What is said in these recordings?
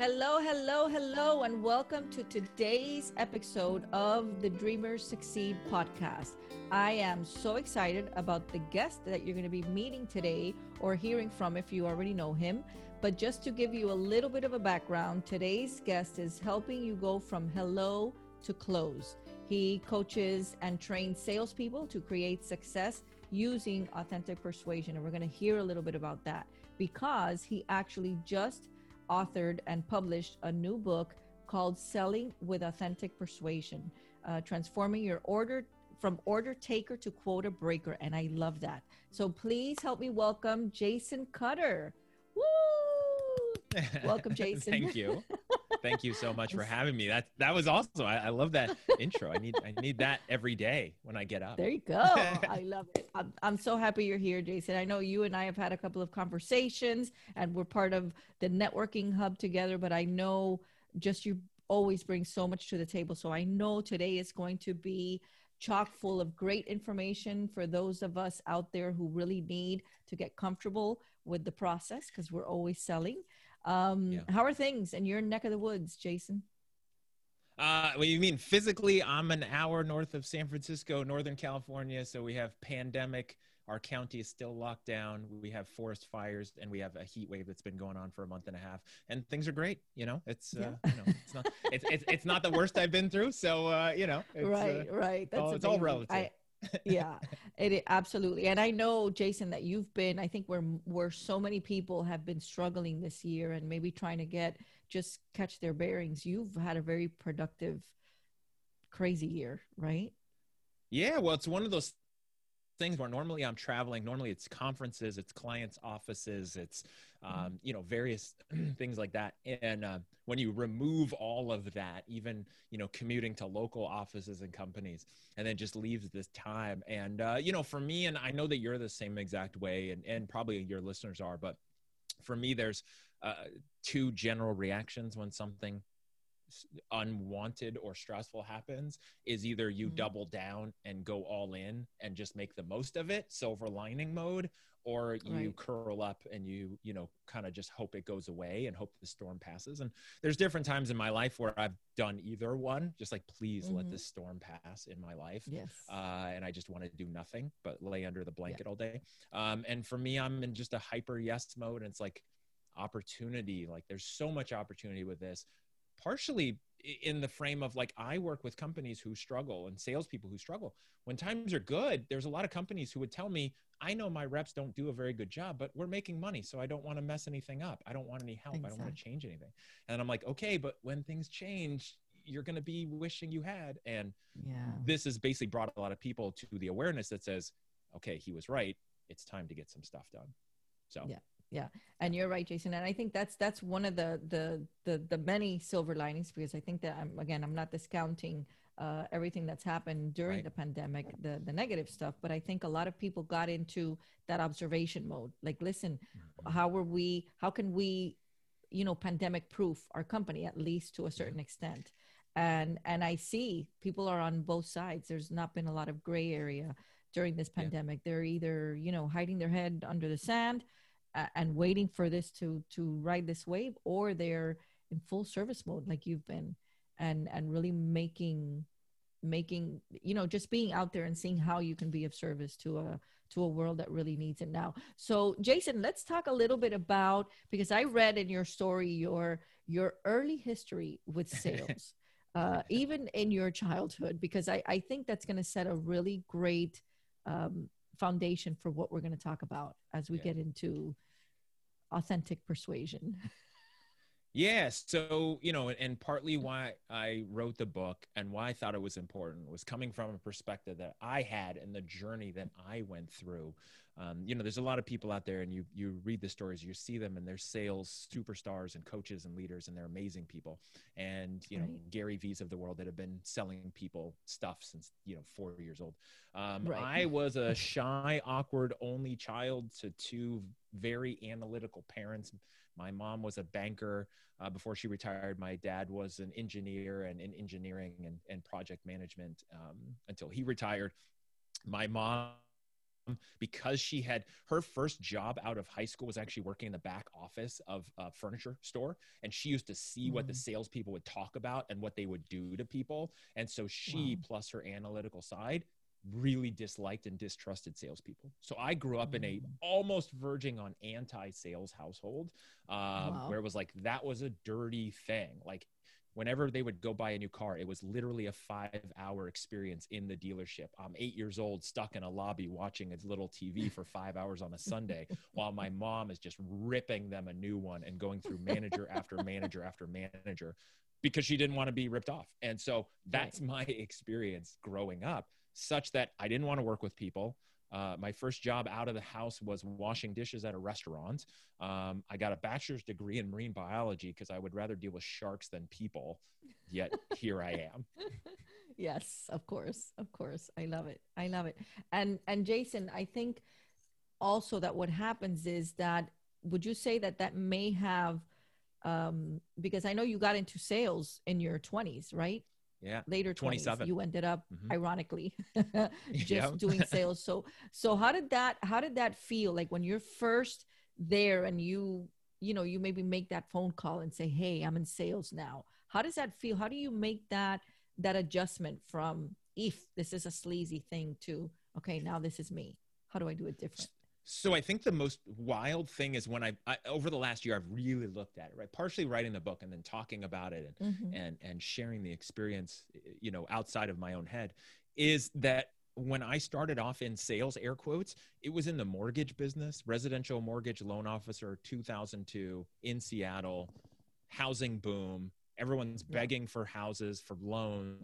Hello, hello, hello, and welcome to today's episode of the Dreamers Succeed podcast. I am so excited about the guest that you're going to be meeting today or hearing from if you already know him. But just to give you a little bit of a background, today's guest is helping you go from hello to close. He coaches and trains salespeople to create success using authentic persuasion. And we're going to hear a little bit about that because he actually just authored and published a new book called Selling with Authentic Persuasion, uh, transforming your order from order taker to quota breaker. And I love that. So please help me welcome Jason Cutter. Woo! Welcome, Jason. Thank you. Thank you so much for having me. That that was awesome. I, I, love that intro. I need I need that every day when I get up. There you go. I love it. I'm, I'm so happy you're here, Jason. I know you and I have had a couple of conversations and we're part of the networking hub together, but I know just you always bring so much to the table. So I know today is going to be chock full of great information for those of us out there who really need to get comfortable with the process because we're always selling. Um, yeah. How are things in your neck of the woods, Jason? Uh, well, you mean physically? I'm an hour north of San Francisco, Northern California. So we have pandemic. Our county is still locked down. We have forest fires, and we have a heat wave that's been going on for a month and a half. And things are great. You know, it's uh, you know, it's not it's, it's, it's not the worst I've been through. So uh, you know, right, uh, right. That's all, it's all relative. I, yeah, it, absolutely. And I know, Jason, that you've been. I think where where so many people have been struggling this year and maybe trying to get just catch their bearings. You've had a very productive, crazy year, right? Yeah. Well, it's one of those things where normally I'm traveling. Normally it's conferences, it's clients' offices, it's mm-hmm. um, you know various things like that. And uh, when you remove all of that, even you know commuting to local offices and companies, and then just leaves this time. And uh, you know, for me, and I know that you're the same exact way, and and probably your listeners are, but for me, there's uh, two general reactions when something unwanted or stressful happens is either you mm-hmm. double down and go all in and just make the most of it silver lining mode or you right. curl up and you you know kind of just hope it goes away and hope the storm passes and there's different times in my life where i've done either one just like please mm-hmm. let this storm pass in my life yes uh, and i just want to do nothing but lay under the blanket yeah. all day um, and for me i'm in just a hyper yes mode and it's like opportunity like there's so much opportunity with this partially in the frame of like I work with companies who struggle and salespeople who struggle. When times are good, there's a lot of companies who would tell me, I know my reps don't do a very good job, but we're making money, so I don't want to mess anything up. I don't want any help. Exactly. I don't want to change anything. And I'm like, okay, but when things change, you're going to be wishing you had. And yeah. this has basically brought a lot of people to the awareness that says, okay, he was right. It's time to get some stuff done. So yeah yeah. And you're right jason. And i think that's that's one of the the the, the many silver linings because i think that i'm again i'm not discounting uh, everything that's happened during right. the pandemic the the negative stuff but i think a lot of people got into that observation mode. Like listen mm-hmm. how are we how can we you know pandemic proof our company at least to a certain extent? And and i see people are on both sides. There's not been a lot of gray area during this pandemic. Yeah. they're either you know hiding their head under the sand and waiting for this to to ride this wave or they're in full service mode like you've been and and really making making you know just being out there and seeing how you can be of service to a to a world that really needs it now. So jason let's talk a little bit about because i read in your story your your early history with sales uh, even in your childhood because i i think that's going to set a really great um, foundation for what we're going to talk about as we yeah. get into authentic persuasion. Yeah. So, you know, and partly mm-hmm. why I wrote the book and why I thought it was important was coming from a perspective that I had and the journey that I went through. Um, you know, there's a lot of people out there and you, you read the stories, you see them and they're sales superstars and coaches and leaders and they're amazing people. And, you know, right. Gary V's of the world that have been selling people stuff since, you know, four years old. Um, right. I was a shy, awkward, only child to two very analytical parents. My mom was a banker uh, before she retired. My dad was an engineer and in engineering and, and project management um, until he retired. My mom because she had her first job out of high school was actually working in the back office of a furniture store and she used to see mm-hmm. what the mm. salespeople would talk about and what they would do to people and so she wow. plus her analytical side really disliked and distrusted salespeople. So I grew up in a mm. almost verging on anti-sales household, um, wow. where it was like that was a dirty thing. Like whenever they would go buy a new car, it was literally a five-hour experience in the dealership. I'm eight years old, stuck in a lobby watching a little TV for five hours on a Sunday, while my mom is just ripping them a new one and going through manager after manager after manager because she didn't want to be ripped off. And so that's my experience growing up such that I didn't want to work with people. Uh, my first job out of the house was washing dishes at a restaurant. Um, I got a bachelor's degree in marine biology because I would rather deal with sharks than people. Yet here I am. yes, of course, of course. I love it. I love it. And and Jason, I think also that what happens is that would you say that that may have um, because I know you got into sales in your 20s, right? Yeah later 27 20s, you ended up mm-hmm. ironically just yeah. doing sales. So so how did that how did that feel? Like when you're first there and you you know you maybe make that phone call and say hey i'm in sales now. How does that feel? How do you make that that adjustment from if this is a sleazy thing to okay now this is me. How do i do it different so I think the most wild thing is when I, I, over the last year I've really looked at it, right? Partially writing the book and then talking about it and mm-hmm. and and sharing the experience, you know, outside of my own head, is that when I started off in sales, air quotes, it was in the mortgage business, residential mortgage loan officer, 2002 in Seattle, housing boom. Everyone's begging for houses, for loans.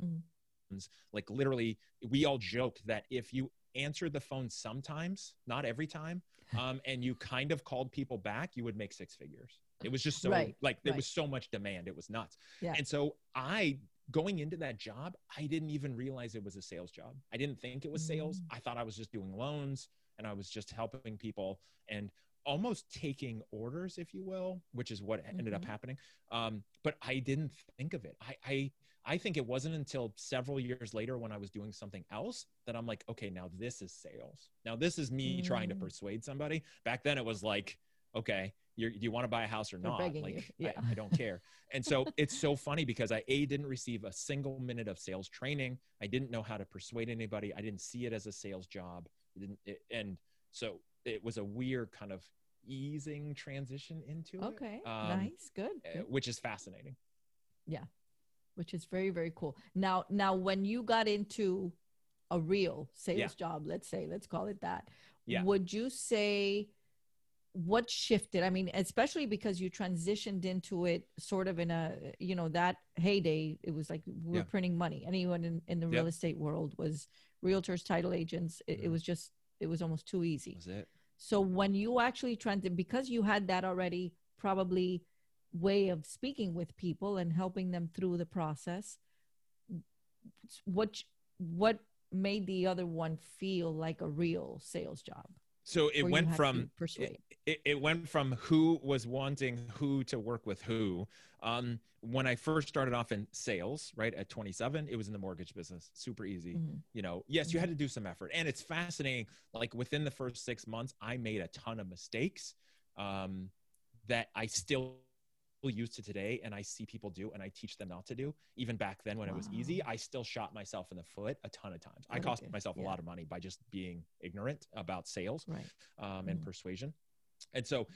Mm-hmm. Like literally, we all joked that if you answered the phone sometimes, not every time, um, and you kind of called people back, you would make six figures. It was just so right, like there right. was so much demand. It was nuts. Yeah. And so I going into that job, I didn't even realize it was a sales job. I didn't think it was sales. Mm. I thought I was just doing loans and I was just helping people and almost taking orders, if you will, which is what ended mm-hmm. up happening. Um, but I didn't think of it. I, I I think it wasn't until several years later when I was doing something else that I'm like, okay, now this is sales. Now this is me mm. trying to mm. persuade somebody. Back then it was like, okay, do you want to buy a house or not? Like, yeah. I, I, don't care. And so it's so funny because I a didn't receive a single minute of sales training. I didn't know how to persuade anybody. I didn't see it as a sales job. It didn't, it, and so it was a weird kind of easing transition into okay, it. Okay, um, nice, eh, good, which is fascinating. Yeah, which is very very cool. Now now when you got into a real sales yeah. job let's say let's call it that yeah. would you say what shifted? I mean especially because you transitioned into it sort of in a you know that heyday it was like we're yeah. printing money. Anyone in, in the real estate world was realtors title agents. It, it, mm. was just it was almost too easy. Was it? So when you actually transitioned because you had that already probably way of speaking with people and helping them through the process. What what made the other one feel like a real sales job so it went from it, it, it, went from who was wanting who to work with who. Um, when i first started off in sales right at 27 it was in the mortgage business. Super easy. Mm-hmm. you know yes you had mm-hmm. to do some effort. And it's fascinating like within the first six months i made a ton of mistakes um, that i still used to today and I see people do and I teach them not to do. Even back then when wow. it was easy, I still shot myself in the foot a ton of times. I cost myself yeah. a lot of money by just being ignorant about sales right. um, and mm persuasion. And so,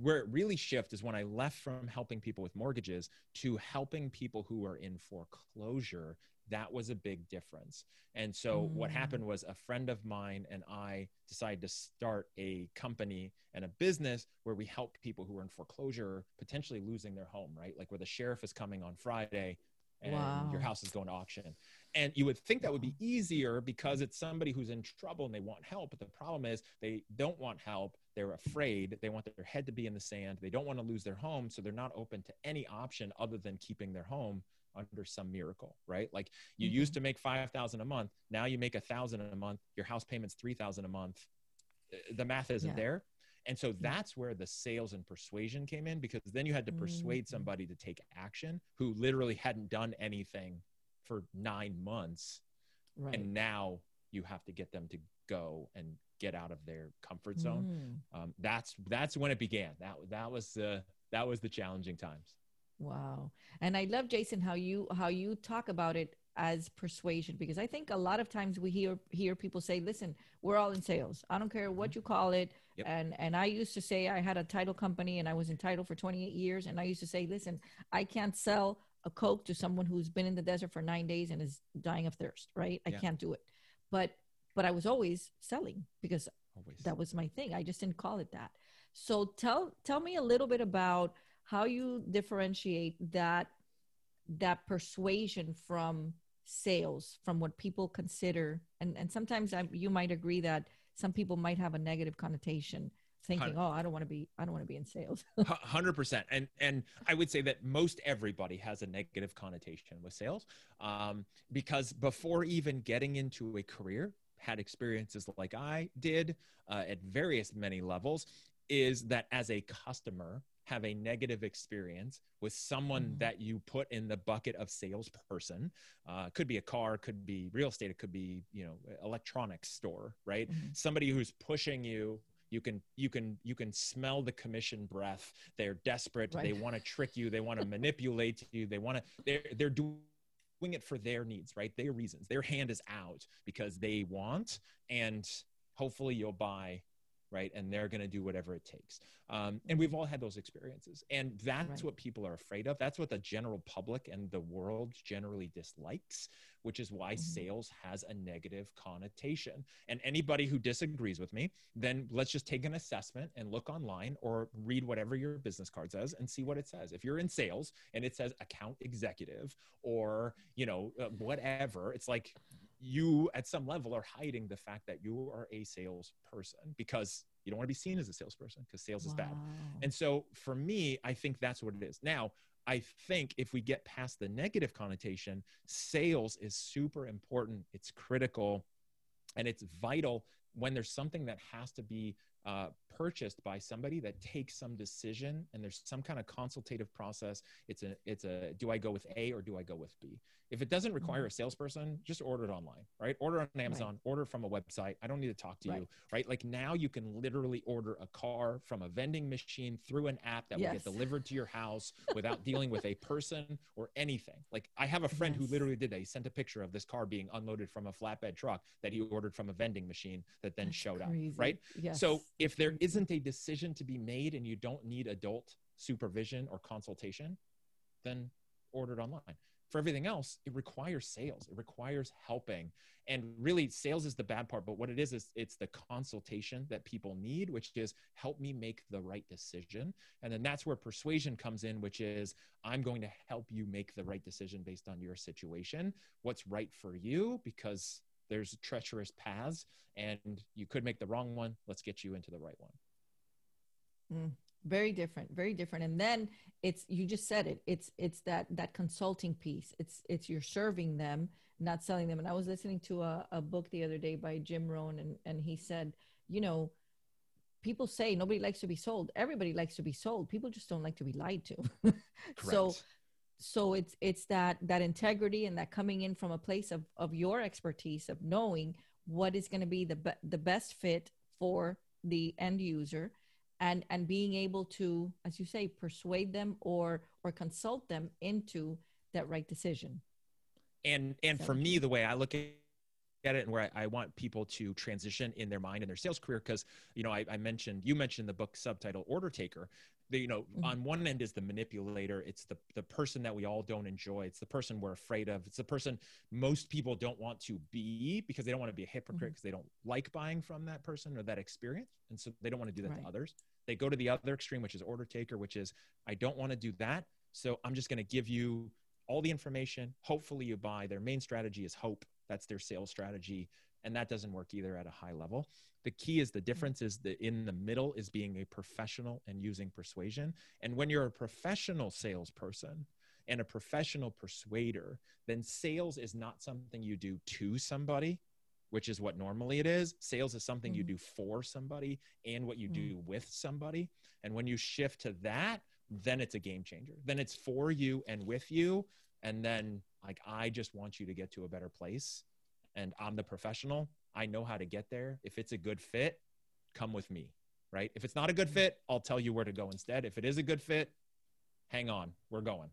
where it really shift is when I left from helping people with mortgages to helping people who are in foreclosure that was a big difference. And so mm. what happened was a friend of mine and I decided to start a company and a business where we helped people who are in foreclosure potentially losing their home, right? Like where the sheriff is coming on Friday and wow. your house is going to auction. And you would think that would be easier because it's somebody who's in trouble and they want help. But the problem is they don't want help. They're afraid. They want their head to be in the sand. They don't want to lose their home. So they're not open to any option other than keeping their home under some miracle, right? Like you mm-hmm. used to make 5,000 a month. Now you make a thousand a month. Your house payment's 3,000 a month. Uh, the math isn't yeah. there. And so that's where the sales and persuasion came in because then you had to persuade mm-hmm. somebody to take action who literally hadn't done anything for nine months. Right. And now you have to get them to go and get out of their comfort zone. Mm. Um, that's that's when it began. That that was the that was the challenging times. Wow. And I love Jason how you how you talk about it as persuasion because I think a lot of times we hear hear people say, "Listen, we're all in sales. I don't care what mm-hmm. you call it." Yep. And and I used to say I had a title company and I was in title for 28 years and I used to say, "Listen, I can't sell a coke to someone who's been in the desert for 9 days and is dying of thirst, right? I can't do it." But but I was always selling because always. that was my thing. I just didn't call it that. So tell tell me a little bit about how you differentiate that that persuasion from sales from what people consider and and sometimes I, you might agree that some people might have a negative connotation thinking oh i don't want to be i don't want to be in sales 100% and and i would say that most everybody has a negative connotation with sales um, because before even getting into a career had experiences like i did uh, at various many levels is that as a customer have a negative experience with someone mm. that you put in the bucket of salesperson uh, could be a car could be real estate it could be you know electronics store right mm. somebody who's pushing you you can you can you can smell the commission breath they're desperate right. they want to trick you they want to manipulate you they want to they're they're doing it for their needs right their reasons their hand is out because they want and hopefully you'll buy right? And they're going to do whatever it takes. Um, and we've all had those experiences. And that's right. what people are afraid of. That's what the general public and the world generally dislikes, which is why mm-hmm. sales has a negative connotation. And anybody who disagrees with me, then let's just take an assessment and look online or read whatever your business card says and see what it says. If you're in sales and it says account executive or, you know, uh, whatever, it's like, you at some level are hiding the fact that you are a salesperson because you don't want to be seen as a salesperson because sales wow. is bad. And so for me, I think that's what it is. Now, I think if we get past the negative connotation, sales is super important. It's critical and it's vital when there's something that has to be uh, purchased by somebody that takes some decision and there's some kind of consultative process it's a it's a do i go with a or do i go with b if it doesn't require mm-hmm. a salesperson just order it online right order on amazon right. order from a website i don't need to talk to right. you right like now you can literally order a car from a vending machine through an app that yes. will get delivered to your house without dealing with a person or anything like i have a friend yes. who literally did that he sent a picture of this car being unloaded from a flatbed truck that he ordered from a vending machine that then That's showed crazy. up right yes. so if there isn't a decision to be made and you don't need adult supervision or consultation, then order it online. For everything else, it requires sales. It requires helping. And really, sales is the bad part. But what it is, is it's the consultation that people need, which is help me make the right decision. And then that's where persuasion comes in, which is I'm going to help you make the right decision based on your situation, what's right for you, because there's treacherous paths and you could make the wrong one. Let's get you into the right one. Mm, very different, very different. And then it's you just said it. It's it's that that consulting piece. It's it's you're serving them, not selling them. And I was listening to a, a book the other day by Jim Rohn, and and he said, you know, people say nobody likes to be sold. Everybody likes to be sold. People just don't like to be lied to. so so it's it's that that integrity and that coming in from a place of of your expertise of knowing what is going to be the be- the best fit for the end user and and being able to as you say persuade them or or consult them into that right decision and and so. for me the way i look at it and where I, I, want people to transition in their mind and their sales career because you know I, I, mentioned you mentioned the book subtitle order taker the, you know mm-hmm. on one end is the manipulator it's the the person that we all don't enjoy it's the person we're afraid of it's the person most people don't want to be because they don't want to be a hypocrite because mm-hmm. they don't like buying from that person or that experience and so they don't want to do that right. to others they go to the other extreme which is order taker which is i don't want to do that so i'm just going to give you all the information hopefully you buy their main strategy is hope that's their sales strategy and that doesn't work either at a high level. The key is the difference is that in the middle is being a professional and using persuasion. And when you're a professional salesperson and a professional persuader then sales is not something you do to somebody which is what normally it is. Sales is something mm-hmm. you do for somebody and what you mm-hmm. do with somebody. And when you shift to that then it's a game changer. Then it's for you and with you. And then like i just want you to get to a better place and i'm the professional I know how to get there. If it's a good fit, come with me, right? If it's not a good fit, I'll tell you where to go instead. If it is a good fit, hang on, we're going.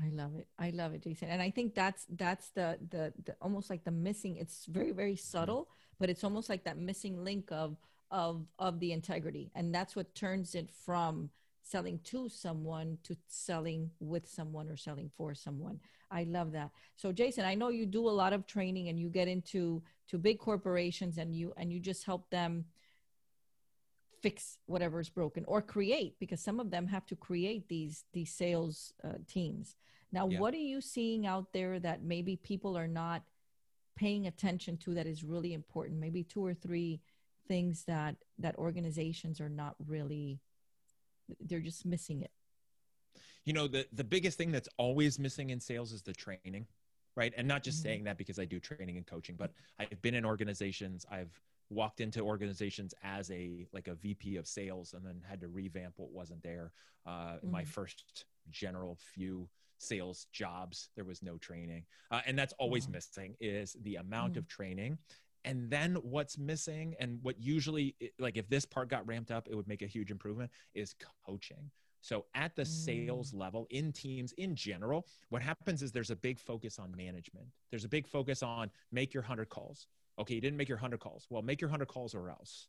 I love it. I love it, Jason. And I think that's that's the the, the almost like the missing. It's very very mm-hmm. subtle, but it's almost like that missing link of of of the integrity, and that's what turns it from selling to someone to selling with someone or selling for someone. I love that. So Jason, I know you do a lot of training and you get into to big corporations and you and you just help them fix whatever is broken or create because some of them have to create these these sales uh, teams. Now, yeah. what are you seeing out there that maybe people are not paying attention to that is really important? Maybe two or three things that that organizations are not really they're just missing it you know the the biggest thing that's always missing in sales is the training right and not just mm-hmm. saying that because i do training and coaching but i've been in organizations i've walked into organizations as a like a vp of sales and then had to revamp what wasn't there uh, mm-hmm. my first general few sales jobs there was no training uh, and that's always mm-hmm. missing is the amount of mm-hmm. training and then what's missing and what usually like if this part got ramped up it would make a huge improvement is coaching. So at the mm. sales level in teams in general what happens is there's a big focus on management. There's a big focus on make your 100 calls. Okay you didn't make your 100 calls. Well make your 100 calls or else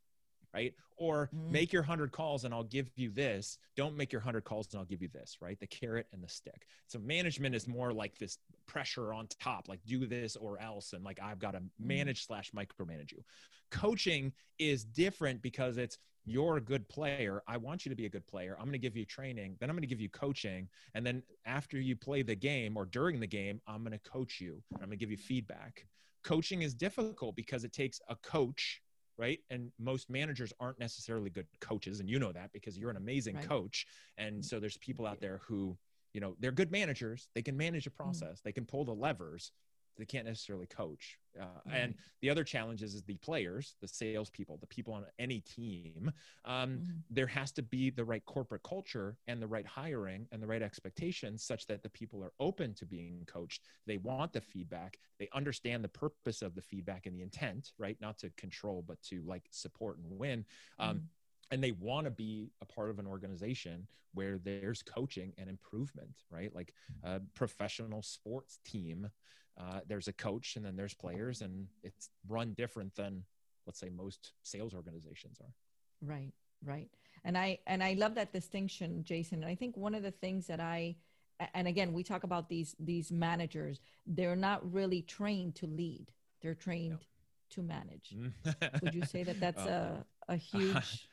right? Or mm. make your 100 calls and I'll give you this. Don't make your 100 calls and I'll give you this, right? The carrot and the stick. So management is more like this pressure on top, like do this or else. And like I've got to mm. manage slash micromanage you. Coaching is different because it's you're a good player. I want you to be a good player. I'm going to give you training. Then I'm going to give you coaching. And then after you play the game or during the game, I'm going to coach you. I'm going to give you feedback. Coaching is difficult because it takes a coach right? And most managers aren't necessarily good coaches, and you know that because you're an amazing right. coach. And so there's people out there who, you know, they're good managers. They can manage a mm. process. Mm. They can pull the levers, they can't necessarily coach. Uh, right. And the other challenge is, is the players, the salespeople, the people on any team. Um, mm-hmm. There has to be the right corporate culture and the right hiring and the right expectations, such that the people are open to being coached. They want the feedback. They understand the purpose of the feedback and the intent, right? Not to control, but to like support and win. Um, mm-hmm and they want to be a part of an organization where there's coaching and improvement right like a professional sports team uh, there's a coach and then there's players and it's run different than let's say most sales organizations are. Right right. And i and i love that distinction jason. And i think one of the things that i and again we talk about these these managers. They're not really trained to lead. They're trained no. to manage. Would you say that that's uh, a a huge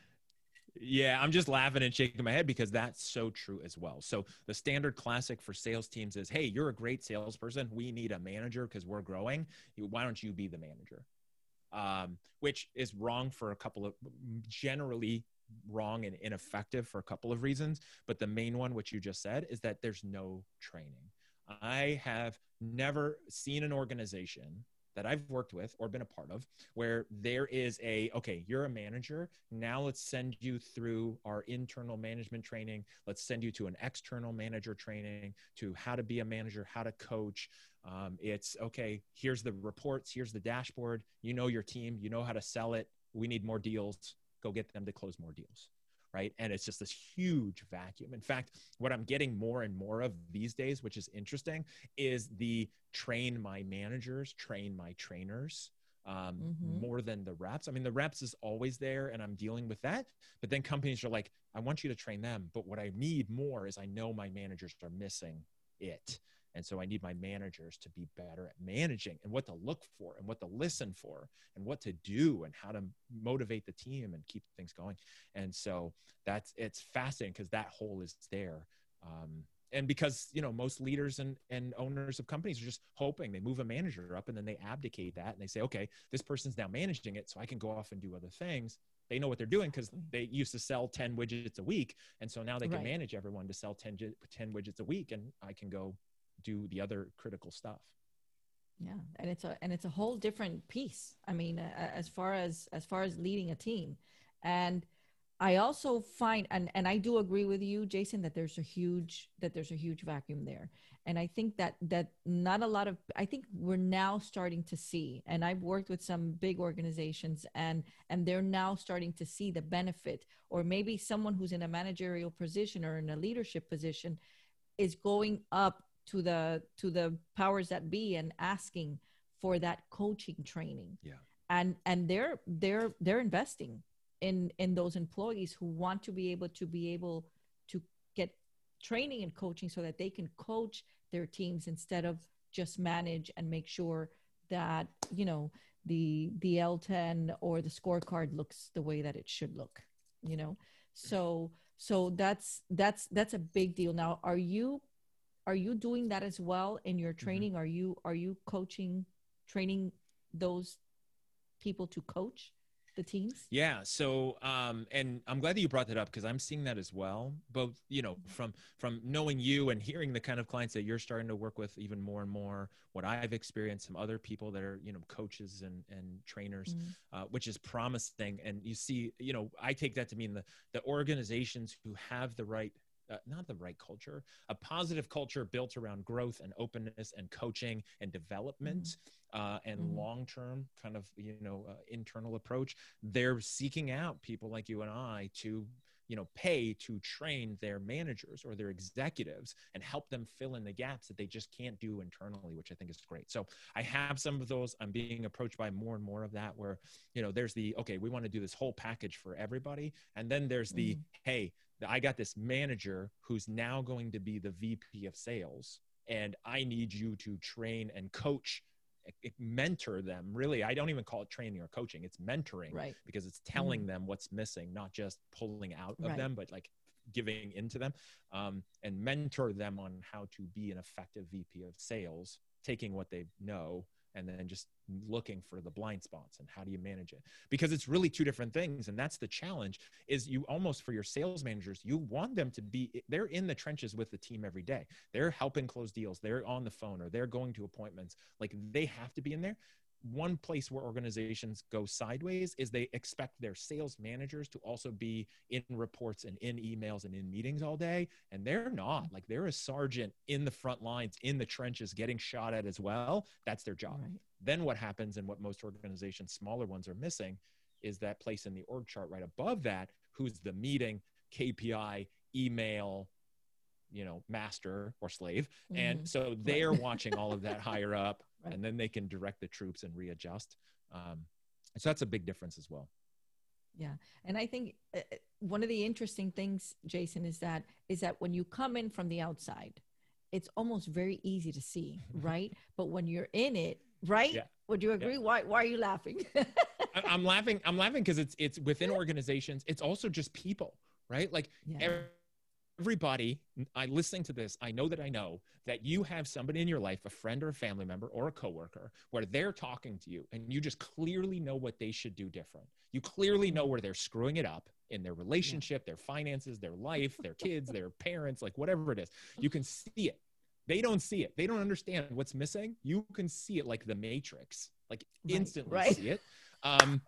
yeah, I'm just laughing and shaking my head because that's so true as well. So the standard classic for sales teams is, "Hey, you're a great salesperson. We need a manager because we're growing. Why don't you be the manager?" Um, which is wrong for a couple of generally wrong and ineffective for a couple of reasons. But the main one, which you just said, is that there's no training. I have never seen an organization that I've worked with or been a part of where there is a okay, you're a manager. Now let's send you through our internal management training. Let's send you to an external manager training to how to be a manager, how to coach. Um, it's okay, here's the reports, here's the dashboard. You know your team, you know how to sell it. We need more deals. Go get them to close more deals right? And it's just this huge vacuum. In fact, what I'm getting more and more of these days, which is interesting, is the train my managers, train my trainers. Um, mm-hmm. more than the reps. I mean, the reps is always there and I'm dealing with that. But then companies are like, I want you to train them. But what I need more is I know my managers are missing it. And so I need my managers to be better at managing and what to look for and what to listen for and what to do and how to motivate the team and keep things going. And so that's it's fascinating because that hole is there. Um, and because you know most leaders and, and owners of companies are just hoping they move a manager up and then they abdicate that and they say okay this person's now managing it so i can go off and do other things they know what they're doing because they used to sell 10 widgets a week and so now they can right. manage everyone to sell 10, 10 widgets a week and i can go do the other critical stuff. Yeah and it's a and it's a whole different piece. I mean uh, as far as as far as leading a team. And I also find and and I do agree with you Jason that there's a huge that there's a huge vacuum there. And I think that that not a lot of I think we're now starting to see and I've worked with some big organizations and and they're now starting to see the benefit. Or maybe someone who's in a managerial position or in a leadership position is going up to the to the powers that be and asking for that coaching training. Yeah. And and they're they're they're investing in in those employees who want to be able to be able to get training and coaching so that they can coach their teams instead of just manage and make sure that you know the the L10 or the scorecard looks the way that it should look you know so so that's that's that's a big deal now are you are you doing that as well in your mm-hmm. training mm-hmm. are you are you coaching training those people to coach the teams? Yeah. So, um, and I'm glad that you brought that up because I'm seeing that as well. Both, you know, from from knowing you and hearing the kind of clients that you're starting to work with even more and more, what I've experienced, some other people that are, you know, coaches and and trainers, mm-hmm. uh, which is promising. And you see, you know, I take that to mean the the organizations who have the right uh, not the right culture, a positive culture built around growth and openness and coaching and development mm-hmm. uh, and mm-hmm. long term kind of you know uh, internal approach. They're seeking out people like you and I to you know pay to train their managers or their executives and help them fill in the gaps that they just can't do internally which i think is great so i have some of those i'm being approached by more and more of that where you know there's the okay we want to do this whole package for everybody and then there's the mm. hey I got this manager who's now going to be the VP of sales, and I need you to train and coach, mentor them. Really, I don't even call it training or coaching; it's mentoring, right? Because it's telling mm them what's missing, not just pulling out of right. them, but like giving into them, um, and mentor them on how to be an effective VP of sales, taking what they know and then just looking for the blind spots and how do you manage it? Because it's really two different things and that's the challenge is you almost for your sales managers you want them to be they're in the trenches with the team every day. They're helping close deals. They're on the phone or they're going to appointments. Like they have to be in there one place where organizations go sideways is they expect their sales managers to also be in reports and in emails and in meetings all day. And they're not. Like they're a sergeant in the front lines in the trenches getting shot at as well. That's their job. Right. then what happens and what most organizations smaller ones are missing is that place in the org chart right above that who's the meeting kpi email you know master or slave. Mm-hmm. and so they're watching all of that higher up right. and then they can direct the troops and readjust um, so that's a big difference as well. Yeah and i think uh, one of the interesting things jason is that is that when you come in from the outside it's almost very easy to see right? But when you're in it right? Yeah. would you agree? Yeah. why why are you laughing? I'm laughing i'm laughing because it's it's within organizations it's also just people right? Like yeah everybody i listening to this i know that i know that you have somebody in your life a friend or a family member or a coworker where they're talking to you and you just clearly know what they should do different. You clearly know where they're screwing it up in their relationship their finances their life their kids their parents like whatever it is. You can see it. They don't see it. They don't understand what's missing. You can see it like the matrix like instantly right. see it. Um,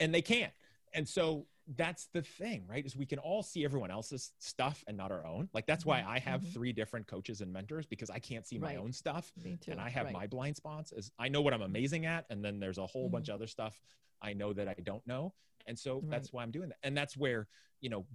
and they can't. And so that's the thing, right? Is we can all see everyone else's stuff and not our own. Like that's why mm-hmm. I have mm-hmm. three different coaches and mentors because I can't see right. my own stuff. And I have right. my blind spots as I know what I'm amazing at. And then there's a whole mm-hmm. bunch of other stuff I know that I don't know. And so right. that's why I'm doing that. And that's where, you know,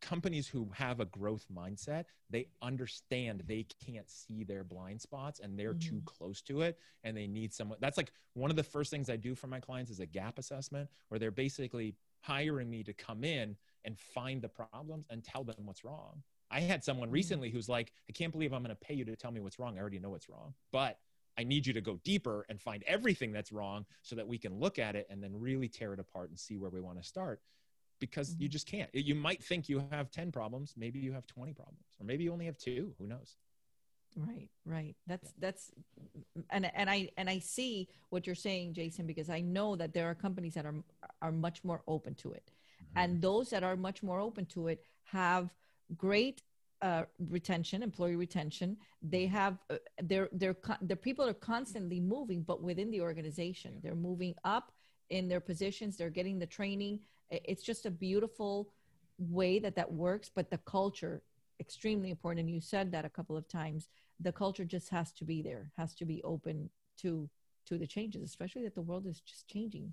companies who have a growth mindset they understand they can't see their blind spots and they're mm-hmm. too close to it and they need someone that's like one of the first things i do for my clients is a gap assessment where they're basically hiring me to come in and find the problems and tell them what's wrong. I had someone mm. recently who's like, I can't believe I'm going to pay you to tell me what's wrong. I already know what's wrong. But I need you to go deeper and find everything that's wrong so that we can look at it and then really tear it apart and see where we want to start because mm-hmm. you just can't. You might think you have 10 problems, maybe you have 20 problems, or maybe you only have two. Who knows? Right, right. That's that's and and I and I see what you're saying, Jason, because I know that there are companies that are are much more open to it, mm-hmm. and those that are much more open to it have great uh, retention, employee retention. They mm-hmm. have uh, they're they're the people are constantly moving, but within the organization, they're moving up in their positions. They're getting the training it's just a beautiful way that that works but the culture extremely important and you said that a couple of times the culture just has to be there has to be open to to the changes especially that the world is just changing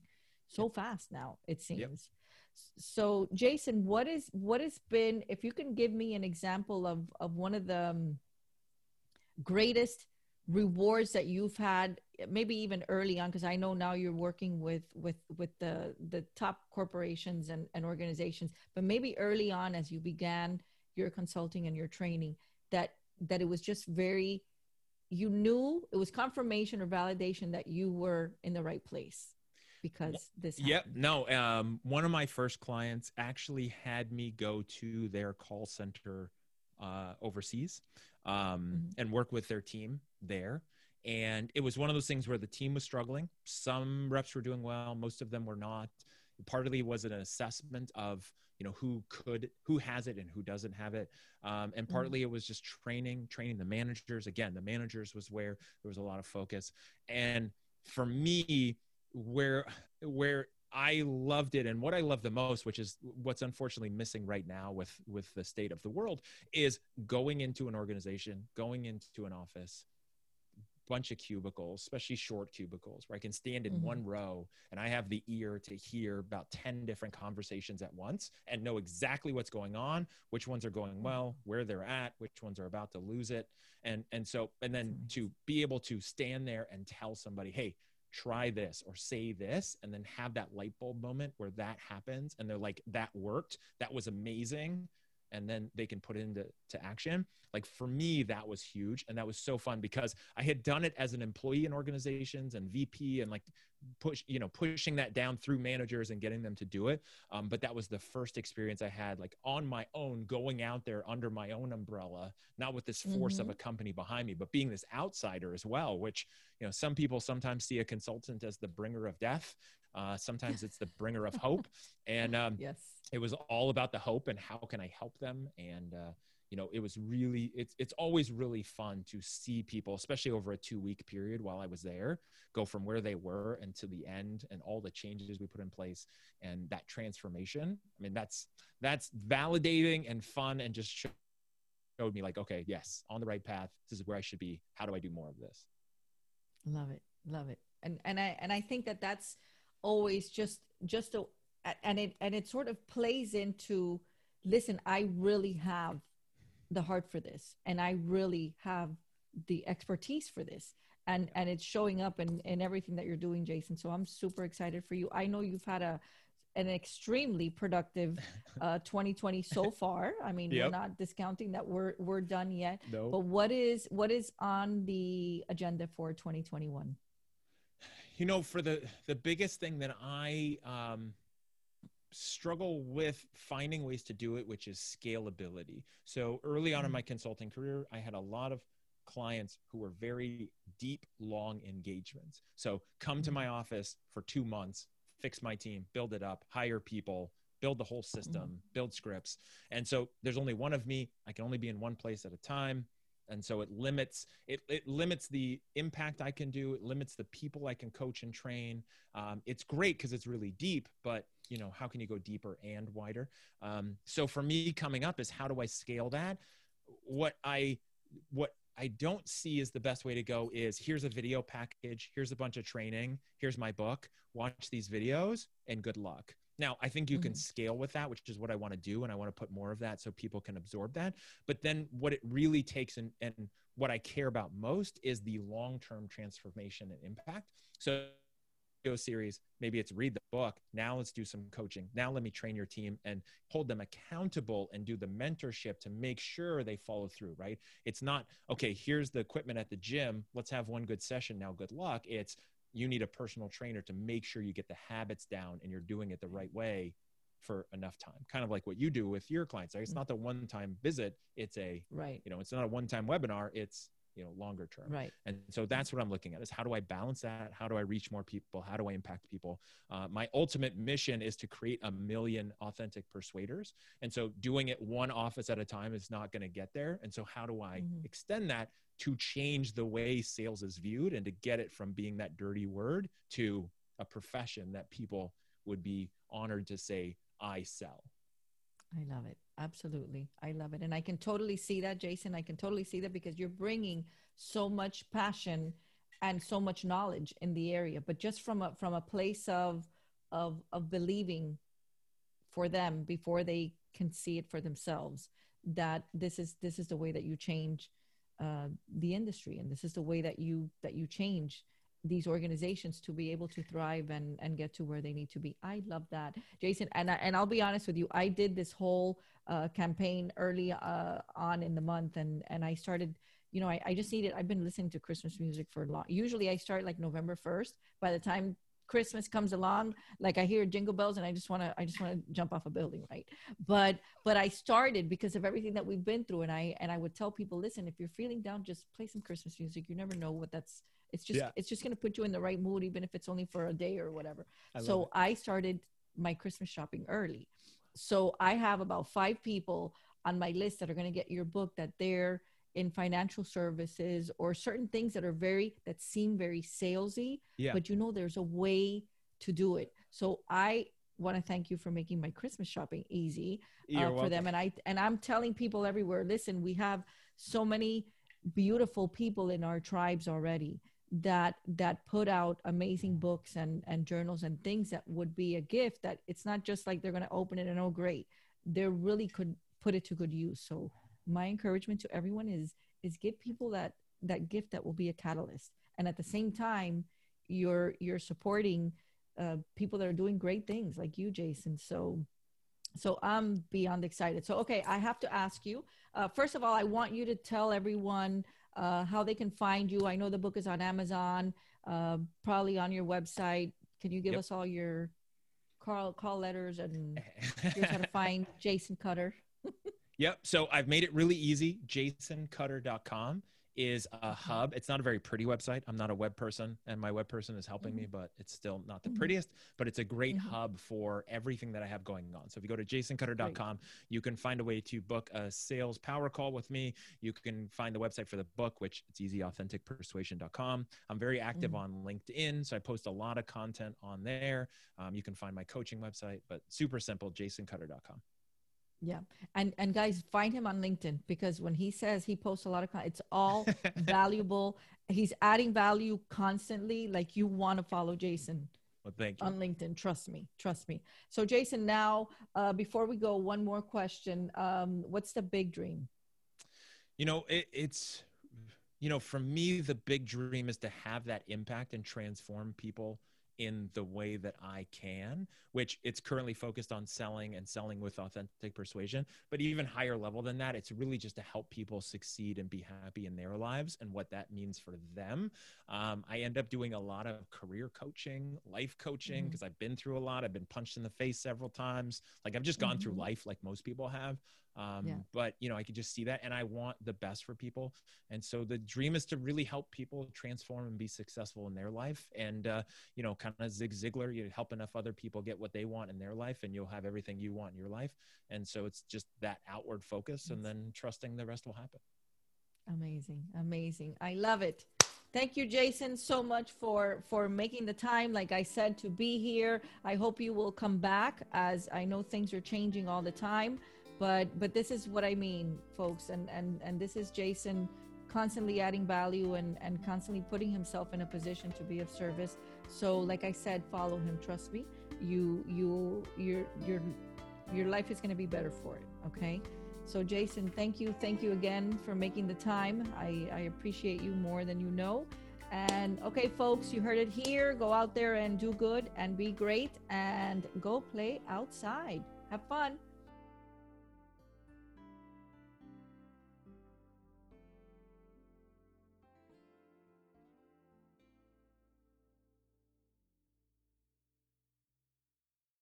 so fast now it seems. Yep. so jason what is what has been if you can give me an example of of one of the um, greatest rewards that you've had maybe even early on because i know now you're working with with with the the top corporations and, and organizations but maybe early on as you began your consulting and your training that that it was just very you knew it was confirmation or validation that you were in the right place because this happened. yep no um, one of my first clients actually had me go to their call center uh, overseas um, mm-hmm. and work with their team there and it was one of those things where the team was struggling some reps were doing well most of them were not partly was an assessment of you know who could who has it and who doesn't have it um, and mm-hmm. partly mm-hmm. it was just training training the managers again the managers was where there was a lot of focus and for me where where I loved it and what I love the most which is what's unfortunately missing right now with with the state of the world is going into an organization going into an office bunch of cubicles, especially short cubicles, where I can stand in mm-hmm. one row and I have the ear to hear about 10 different conversations at once and know exactly what's going on, which ones are going well, where they're at, which ones are about to lose it. And and so and then to be able to stand there and tell somebody, "Hey, try this or say this and then have that light bulb moment where that happens and they're like that worked. That was amazing. And then they can put it into to action. Like for me that was huge. And that was so fun because i had done it as an employee in organizations and vp and like push you know pushing that down through managers and getting them to do it. Um, but that was the first experience i had like on my own going out there under my own umbrella not with this force mm-hmm. of a company behind me but being this outsider as well which you know some people sometimes see a consultant as the bringer of death. Uh, sometimes it's the bringer of hope. And um, yes. it was all about the hope and how can i help them? And uh, you know it was really it's it's always really fun to see people especially over a two week period while i was there go from where they were and to the end and all the changes we put in place and that transformation. I mean that's that's validating and fun and just showed me like okay yes on the right path. This is where i should be. How do i do more of this? Love it. Love it. And and i and i think that that's always just just a and it and it sort of plays into listen i really have the heart for this and i really have the expertise for this and and it's showing up in in everything that you're doing jason. So i'm super excited for you. I know you've had a an extremely productive uh 2020 so far. I mean yep. we're not discounting that we're we're done yet. No. but what is what is on the agenda for 2021 you know for the the biggest thing that i um struggle with finding ways to do it which is scalability so early on in mm-hmm. my consulting career i had a lot of clients who were very deep long engagements so come to my mm-hmm. office for two months fix my team build it up hire people build the whole system mm-hmm. build scripts and so there's only one of me i can only be in one place at a time and so it limits it, it limits the impact i can do it limits the people i can coach and train. Um, it's great because it's really deep but you know how can you go deeper and wider? Um, so for me coming up is how do i scale that? What i what i don't see is the best way to go is here's a video package here's a bunch of training here's my book watch these videos and good luck now, I think you mm-hmm. can scale with that, which is what I want to do. And I want to put more of that so people can absorb that. But then what it really takes and, and what I care about most is the long term transformation and impact. So, series, maybe it's read the book. Now let's do some coaching. Now let me train your team and hold them accountable and do the mentorship to make sure they follow through, right? It's not, okay, here's the equipment at the gym. Let's have one good session. Now, good luck. It's, you need a personal trainer to make sure you get the habits down and you're doing it the right way for enough time kind of like what you do with your clients right? it's mm. not the one time visit it's a right you know it's not a one time webinar it's you know longer term. Right. And so that's what i'm looking at is how do i balance that? How do i reach more people? How do i impact people? Uh, my ultimate mission is to create a million authentic persuaders. And so doing it one office at a time is not going to get there. And so how do i mm-hmm. extend that to change the way sales is viewed and to get it from being that dirty word to a profession that people would be honored to say I sell. I love it. Absolutely. I love it. And I can totally see that, Jason. I can totally see that because you're bringing so much passion and so much knowledge in the area, but just from a, from a place of, of, of believing for them before they can see it for themselves that this is, this is the way that you change uh, the industry. And this is the way that you, that you change these organizations to be able to thrive and and get to where they need to be. I love that, Jason. And I, and I'll be honest with you, I did this whole uh, campaign early uh, on in the month, and and I started. You know, I, I just needed. I've been listening to Christmas music for a long. Usually, I start like November first. By the time Christmas comes along, like I hear jingle bells and I just want to, I just want to jump off a building, right? But, but I started because of everything that we've been through. And I, and I would tell people, listen, if you're feeling down, just play some Christmas music. You never know what that's, it's just, yeah. it's just going to put you in the right mood, even if it's only for a day or whatever. I so I started my Christmas shopping early. So I have about five people on my list that are going to get your book that they're, in financial services or certain things that are very that seem very salesy yeah. but you know there's a way to do it so i want to thank you for making my christmas shopping easy uh, for them and i and i'm telling people everywhere listen we have so many beautiful people in our tribes already that that put out amazing books and and journals and things that would be a gift that it's not just like they're going to open it and oh great. They really could put it to good use. So my encouragement to everyone is is give people that that gift that will be a catalyst. And at the same time you're you're supporting uh, people that are doing great things like you jason. So so i'm beyond excited. So okay i have to ask you uh, first of all i want you to tell everyone uh, how they can find you i know the book is on amazon uh, probably on your website can you give yep. us all your call call letters and here's how to find jason cutter Yep. So I've made it really easy. JasonCutter.com is a mm-hmm. hub. It's not a very pretty website. I'm not a web person, and my web person is helping mm-hmm. me, but it's still not the mm-hmm. prettiest. But it's a great mm-hmm. hub for everything that I have going on. So if you go to jasoncutter.com, you can find a way to book a sales power call with me. You can find the website for the book, which it's easy, authenticpersuasion.com. I'm very active mm-hmm. on LinkedIn, so I post a lot of content on there. Um, you can find my coaching website, but super simple, jasoncutter.com. Yeah. And and guys, find him on LinkedIn because when he says he posts a lot of content, it's all valuable. He's adding value constantly. Like you want to follow Jason. Well, thank you. On LinkedIn. Trust me. Trust me. So Jason, now uh, before we go, one more question. Um, what's the big dream? You know, it, it's you know, for me, the big dream is to have that impact and transform people in the way that I can, which it's currently focused on selling and selling with authentic persuasion. But even higher level than that, it's really just to help people succeed and be happy in their lives and what that means for them. Um, I end up doing a lot of career coaching, life coaching, because mm-hmm. I've been through a lot. I've been punched in the face several times. Like I've just gone mm-hmm. through life like most people have. Um, yeah. But you know, I could just see that, and I want the best for people. And so the dream is to really help people transform and be successful in their life. And uh, you know, kind of Zig Ziglar, you help enough other people get what they want in their life, and you'll have everything you want in your life. And so it's just that outward focus, and then trusting the rest will happen. Amazing, amazing. I love it. Thank you, Jason, so much for for making the time. Like I said, to be here. I hope you will come back, as I know things are changing all the time but but this is what i mean folks and and and this is jason constantly adding value and and constantly putting himself in a position to be of service. So like i said follow him. Trust me you you your your your life is going to be better for it okay? So jason thank you. Thank you again for making the time. I i appreciate you more than you know. And okay folks you heard it here. Go out there and do good and be great and go play outside. Have fun